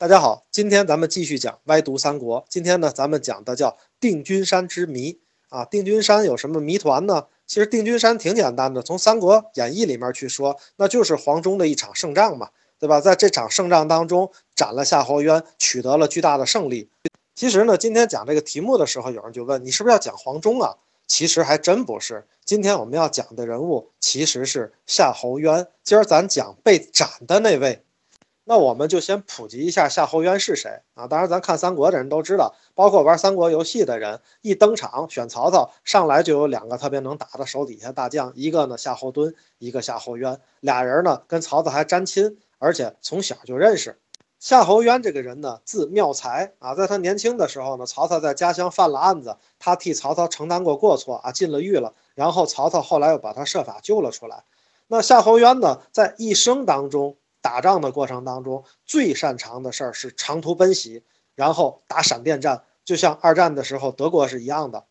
大家好，今天咱们继续讲歪读三国。今天呢，咱们讲的叫定军山之谜啊。定军山有什么谜团呢？其实定军山挺简单的，从《三国演义》里面去说，那就是黄忠的一场胜仗嘛，对吧？在这场胜仗当中，斩了夏侯渊，取得了巨大的胜利。其实呢，今天讲这个题目的时候，有人就问你是不是要讲黄忠啊？其实还真不是。今天我们要讲的人物其实是夏侯渊。今儿咱讲被斩的那位。那我们就先普及一下夏侯渊是谁啊？当然，咱看三国的人都知道，包括玩三国游戏的人，一登场选曹操，上来就有两个特别能打的手底下大将，一个呢夏侯惇，一个夏侯渊，俩人呢跟曹操还沾亲，而且从小就认识。夏侯渊这个人呢，字妙才啊，在他年轻的时候呢，曹操在家乡犯了案子，他替曹操承担过过错啊，进了狱了，然后曹操后来又把他设法救了出来。那夏侯渊呢，在一生当中。打仗的过程当中，最擅长的事儿是长途奔袭，然后打闪电战，就像二战的时候德国是一样的。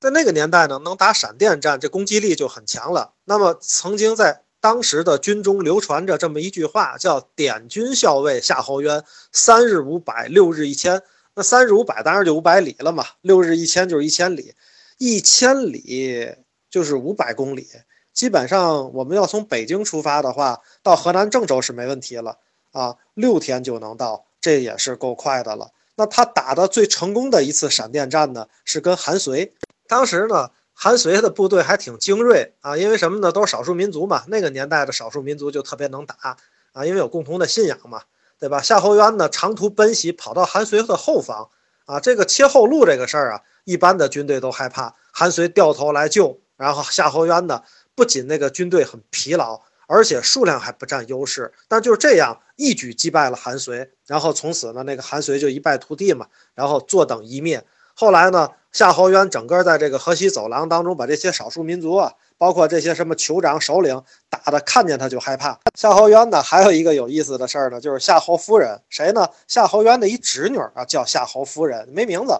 在那个年代呢，能打闪电战，这攻击力就很强了。那么，曾经在当时的军中流传着这么一句话，叫“点军校尉夏侯渊，三日五百，六日一千”。那三日五百当然就五百里了嘛，六日一千就是一千里，一千里就是五百公里。基本上，我们要从北京出发的话，到河南郑州是没问题了啊，六天就能到，这也是够快的了。那他打的最成功的一次闪电战呢，是跟韩遂。当时呢，韩遂的部队还挺精锐啊，因为什么呢？都是少数民族嘛，那个年代的少数民族就特别能打啊，因为有共同的信仰嘛，对吧？夏侯渊呢，长途奔袭跑到韩遂的后方啊，这个切后路这个事儿啊，一般的军队都害怕。韩遂掉头来救，然后夏侯渊呢？不仅那个军队很疲劳，而且数量还不占优势，但就是这样一举击败了韩遂，然后从此呢，那个韩遂就一败涂地嘛，然后坐等一灭。后来呢，夏侯渊整个在这个河西走廊当中，把这些少数民族啊，包括这些什么酋长首领打的，看见他就害怕。夏侯渊呢，还有一个有意思的事儿呢，就是夏侯夫人谁呢？夏侯渊的一侄女啊，叫夏侯夫人，没名字。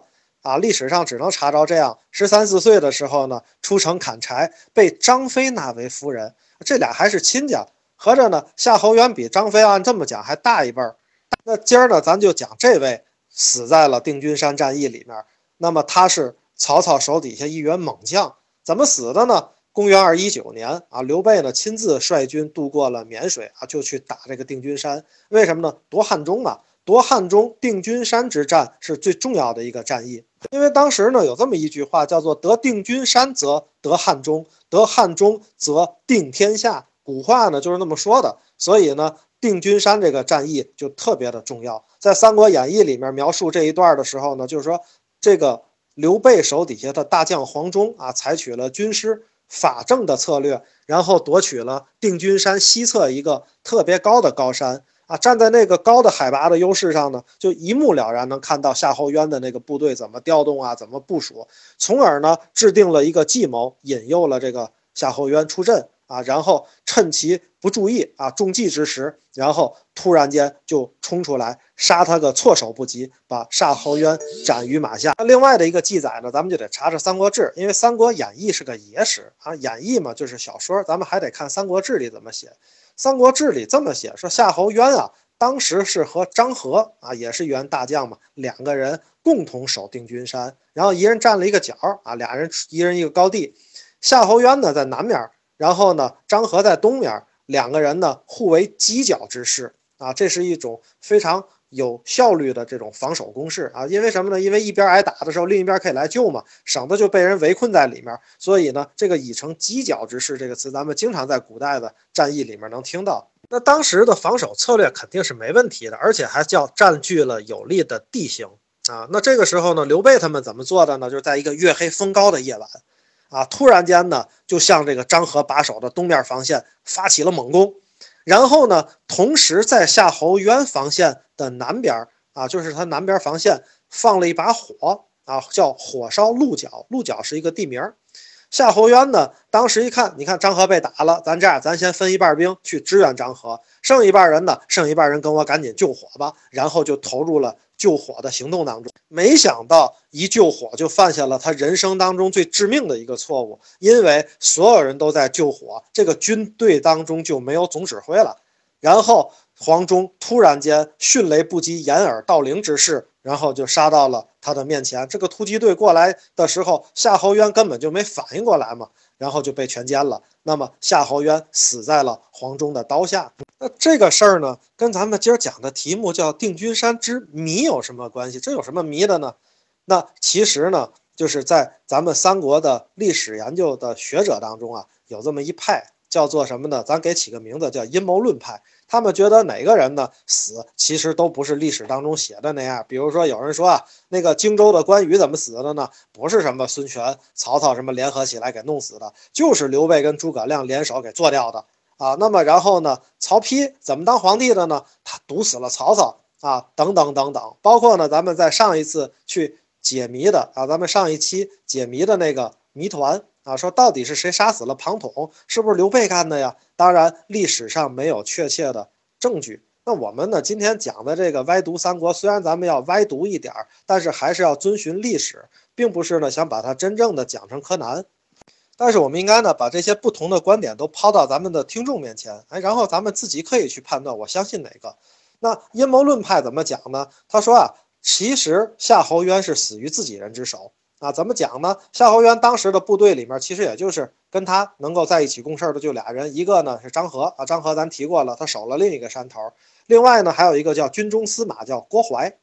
啊，历史上只能查着这样：十三四岁的时候呢，出城砍柴，被张飞纳为夫人。这俩还是亲家，合着呢，夏侯渊比张飞按这么讲还大一辈儿。那今儿呢，咱就讲这位死在了定军山战役里面。那么他是曹操手底下一员猛将，怎么死的呢？公元二一九年啊，刘备呢亲自率军渡过了沔水啊，就去打这个定军山。为什么呢？夺汉中啊！夺汉中、定军山之战是最重要的一个战役。因为当时呢，有这么一句话，叫做“得定军山则得汉中，得汉中则定天下”。古话呢就是那么说的。所以呢，定军山这个战役就特别的重要。在《三国演义》里面描述这一段的时候呢，就是说这个刘备手底下的大将黄忠啊，采取了军师法正的策略，然后夺取了定军山西侧一个特别高的高山。啊，站在那个高的海拔的优势上呢，就一目了然能看到夏侯渊的那个部队怎么调动啊，怎么部署，从而呢制定了一个计谋，引诱了这个夏侯渊出阵啊，然后趁其不注意啊中计之时，然后突然间就冲出来杀他个措手不及，把夏侯渊斩于马下。另外的一个记载呢，咱们就得查查《三国志》，因为《三国演义》是个野史啊，演义嘛就是小说，咱们还得看《三国志》里怎么写。《三国志》里这么写，说夏侯渊啊，当时是和张合啊，也是一员大将嘛，两个人共同守定军山，然后一人占了一个角啊，俩人一人一个高地。夏侯渊呢在南面，然后呢张合在东面，两个人呢互为犄角之势啊，这是一种非常。有效率的这种防守攻势啊，因为什么呢？因为一边挨打的时候，另一边可以来救嘛，省得就被人围困在里面。所以呢，这个已成犄角之势这个词，咱们经常在古代的战役里面能听到。那当时的防守策略肯定是没问题的，而且还叫占据了有利的地形啊。那这个时候呢，刘备他们怎么做的呢？就是在一个月黑风高的夜晚，啊，突然间呢，就向这个张合把守的东面防线发起了猛攻。然后呢，同时在夏侯渊防线的南边啊，就是他南边防线放了一把火啊，叫火烧鹿角。鹿角是一个地名。夏侯渊呢，当时一看，你看张合被打了，咱这样，咱先分一半兵去支援张合，剩一半人呢，剩一半人跟我赶紧救火吧。然后就投入了。救火的行动当中，没想到一救火就犯下了他人生当中最致命的一个错误，因为所有人都在救火，这个军队当中就没有总指挥了。然后黄忠突然间迅雷不及掩耳盗铃之势，然后就杀到了他的面前。这个突击队过来的时候，夏侯渊根本就没反应过来嘛，然后就被全歼了。那么夏侯渊死在了黄忠的刀下。那这个事儿呢，跟咱们今儿讲的题目叫定军山之谜有什么关系？这有什么谜的呢？那其实呢，就是在咱们三国的历史研究的学者当中啊，有这么一派。叫做什么呢？咱给起个名字叫阴谋论派。他们觉得哪个人呢死，其实都不是历史当中写的那样。比如说，有人说啊，那个荆州的关羽怎么死的呢？不是什么孙权、曹操什么联合起来给弄死的，就是刘备跟诸葛亮联手给做掉的啊。那么然后呢，曹丕怎么当皇帝的呢？他毒死了曹操啊，等等等等。包括呢，咱们在上一次去解谜的啊，咱们上一期解谜的那个谜团。啊，说到底是谁杀死了庞统？是不是刘备干的呀？当然，历史上没有确切的证据。那我们呢？今天讲的这个歪读三国，虽然咱们要歪读一点儿，但是还是要遵循历史，并不是呢想把它真正的讲成柯南。但是我们应该呢把这些不同的观点都抛到咱们的听众面前，哎，然后咱们自己可以去判断，我相信哪个。那阴谋论派怎么讲呢？他说啊，其实夏侯渊是死于自己人之手。啊，怎么讲呢？夏侯渊当时的部队里面，其实也就是跟他能够在一起共事的就俩人，一个呢是张合啊，张合咱提过了，他守了另一个山头。另外呢，还有一个叫军中司马叫郭淮。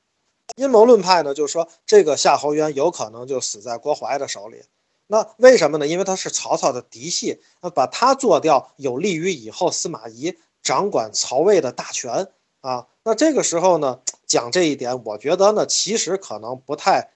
阴谋论派呢就是说这个夏侯渊有可能就死在郭淮的手里。那为什么呢？因为他是曹操的嫡系，那把他做掉有利于以后司马懿掌管曹魏的大权啊。那这个时候呢讲这一点，我觉得呢其实可能不太。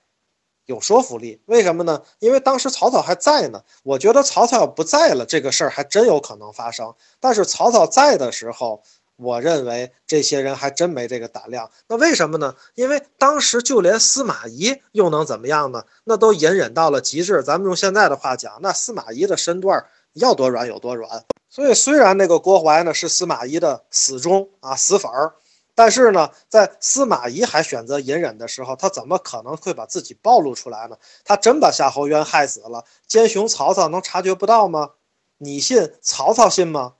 有说服力，为什么呢？因为当时曹操还在呢。我觉得曹操不在了，这个事儿还真有可能发生。但是曹操在的时候，我认为这些人还真没这个胆量。那为什么呢？因为当时就连司马懿又能怎么样呢？那都隐忍到了极致。咱们用现在的话讲，那司马懿的身段要多软有多软。所以虽然那个郭淮呢是司马懿的死忠啊死粉儿。但是呢，在司马懿还选择隐忍的时候，他怎么可能会把自己暴露出来呢？他真把夏侯渊害死了，奸雄曹操能察觉不到吗？你信？曹操信吗？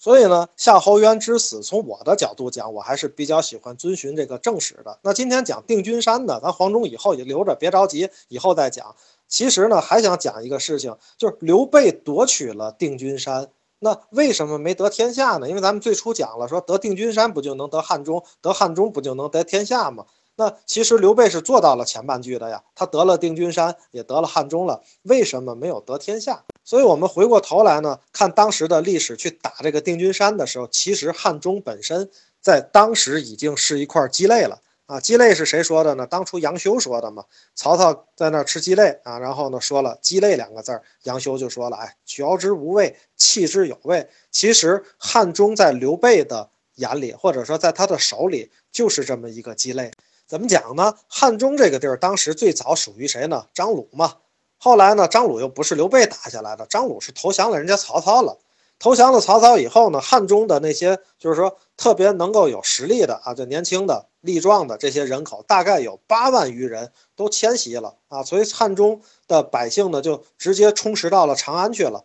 所以呢，夏侯渊之死，从我的角度讲，我还是比较喜欢遵循这个正史的。那今天讲定军山呢，咱黄忠以后也留着，别着急，以后再讲。其实呢，还想讲一个事情，就是刘备夺取了定军山。那为什么没得天下呢？因为咱们最初讲了，说得定军山不就能得汉中，得汉中不就能得天下吗？那其实刘备是做到了前半句的呀，他得了定军山，也得了汉中了，为什么没有得天下？所以我们回过头来呢，看当时的历史去打这个定军山的时候，其实汉中本身在当时已经是一块鸡肋了。啊，鸡肋是谁说的呢？当初杨修说的嘛。曹操在那吃鸡肋啊，然后呢说了“鸡肋”两个字儿，杨修就说了：“哎，嚼之无味，弃之有味。”其实汉中在刘备的眼里，或者说在他的手里，就是这么一个鸡肋。怎么讲呢？汉中这个地儿当时最早属于谁呢？张鲁嘛。后来呢，张鲁又不是刘备打下来的，张鲁是投降了人家曹操了。投降了曹操以后呢，汉中的那些就是说特别能够有实力的啊，就年轻的。力壮的这些人口大概有八万余人，都迁徙了啊，所以汉中的百姓呢就直接充实到了长安去了。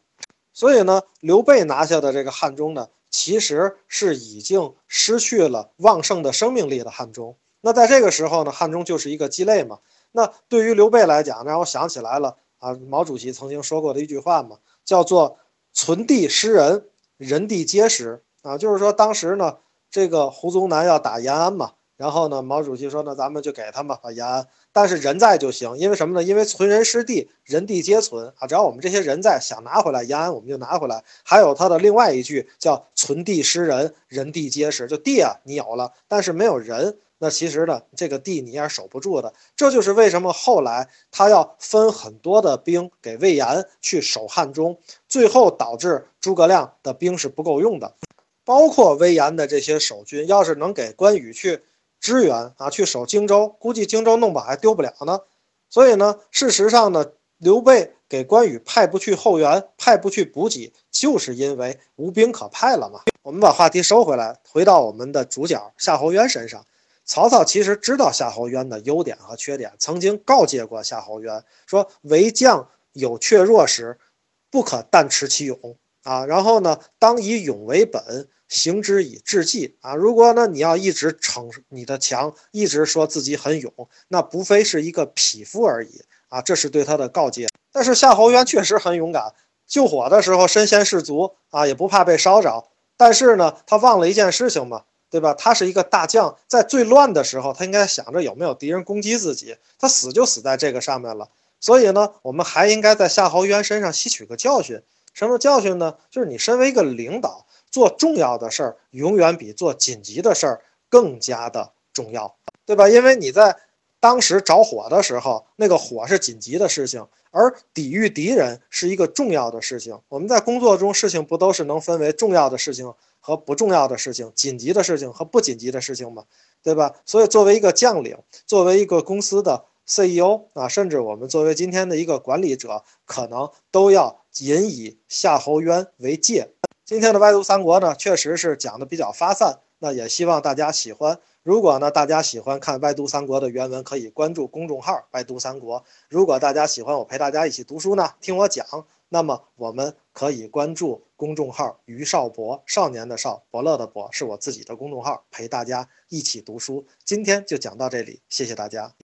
所以呢，刘备拿下的这个汉中呢，其实是已经失去了旺盛的生命力的汉中。那在这个时候呢，汉中就是一个鸡肋嘛。那对于刘备来讲，让我想起来了啊，毛主席曾经说过的一句话嘛，叫做“存地失人，人地皆失”啊，就是说当时呢，这个胡宗南要打延安嘛。然后呢，毛主席说：“那咱们就给他们把延安，但是人在就行，因为什么呢？因为存人失地，人地皆存啊！只要我们这些人在，想拿回来延安，我们就拿回来。还有他的另外一句叫‘存地失人，人地皆失’，就地啊，你有了，但是没有人，那其实呢，这个地你也是守不住的。这就是为什么后来他要分很多的兵给魏延去守汉中，最后导致诸葛亮的兵是不够用的，包括魏延的这些守军，要是能给关羽去。”支援啊，去守荆州，估计荆州弄不好还丢不了呢。所以呢，事实上呢，刘备给关羽派不去后援，派不去补给，就是因为无兵可派了嘛。我们把话题收回来，回到我们的主角夏侯渊身上。曹操其实知道夏侯渊的优点和缺点，曾经告诫过夏侯渊说：“为将有怯弱时，不可但持其勇啊。然后呢，当以勇为本。”行之以智计啊。如果呢你要一直逞你的强，一直说自己很勇，那不非是一个匹夫而已啊。这是对他的告诫。但是夏侯渊确实很勇敢，救火的时候身先士卒啊，也不怕被烧着。但是呢，他忘了一件事情嘛，对吧？他是一个大将，在最乱的时候，他应该想着有没有敌人攻击自己。他死就死在这个上面了。所以呢，我们还应该在夏侯渊身上吸取个教训。什么教训呢？就是你身为一个领导，做重要的事儿永远比做紧急的事儿更加的重要，对吧？因为你在当时着火的时候，那个火是紧急的事情，而抵御敌人是一个重要的事情。我们在工作中，事情不都是能分为重要的事情和不重要的事情，紧急的事情和不紧急的事情吗？对吧？所以，作为一个将领，作为一个公司的。CEO 啊，甚至我们作为今天的一个管理者，可能都要引以夏侯渊为戒。今天的歪读三国呢，确实是讲的比较发散，那也希望大家喜欢。如果呢大家喜欢看歪读三国的原文，可以关注公众号“歪读三国”。如果大家喜欢我陪大家一起读书呢，听我讲，那么我们可以关注公众号“于少博”，少年的少，伯乐的伯，是我自己的公众号，陪大家一起读书。今天就讲到这里，谢谢大家。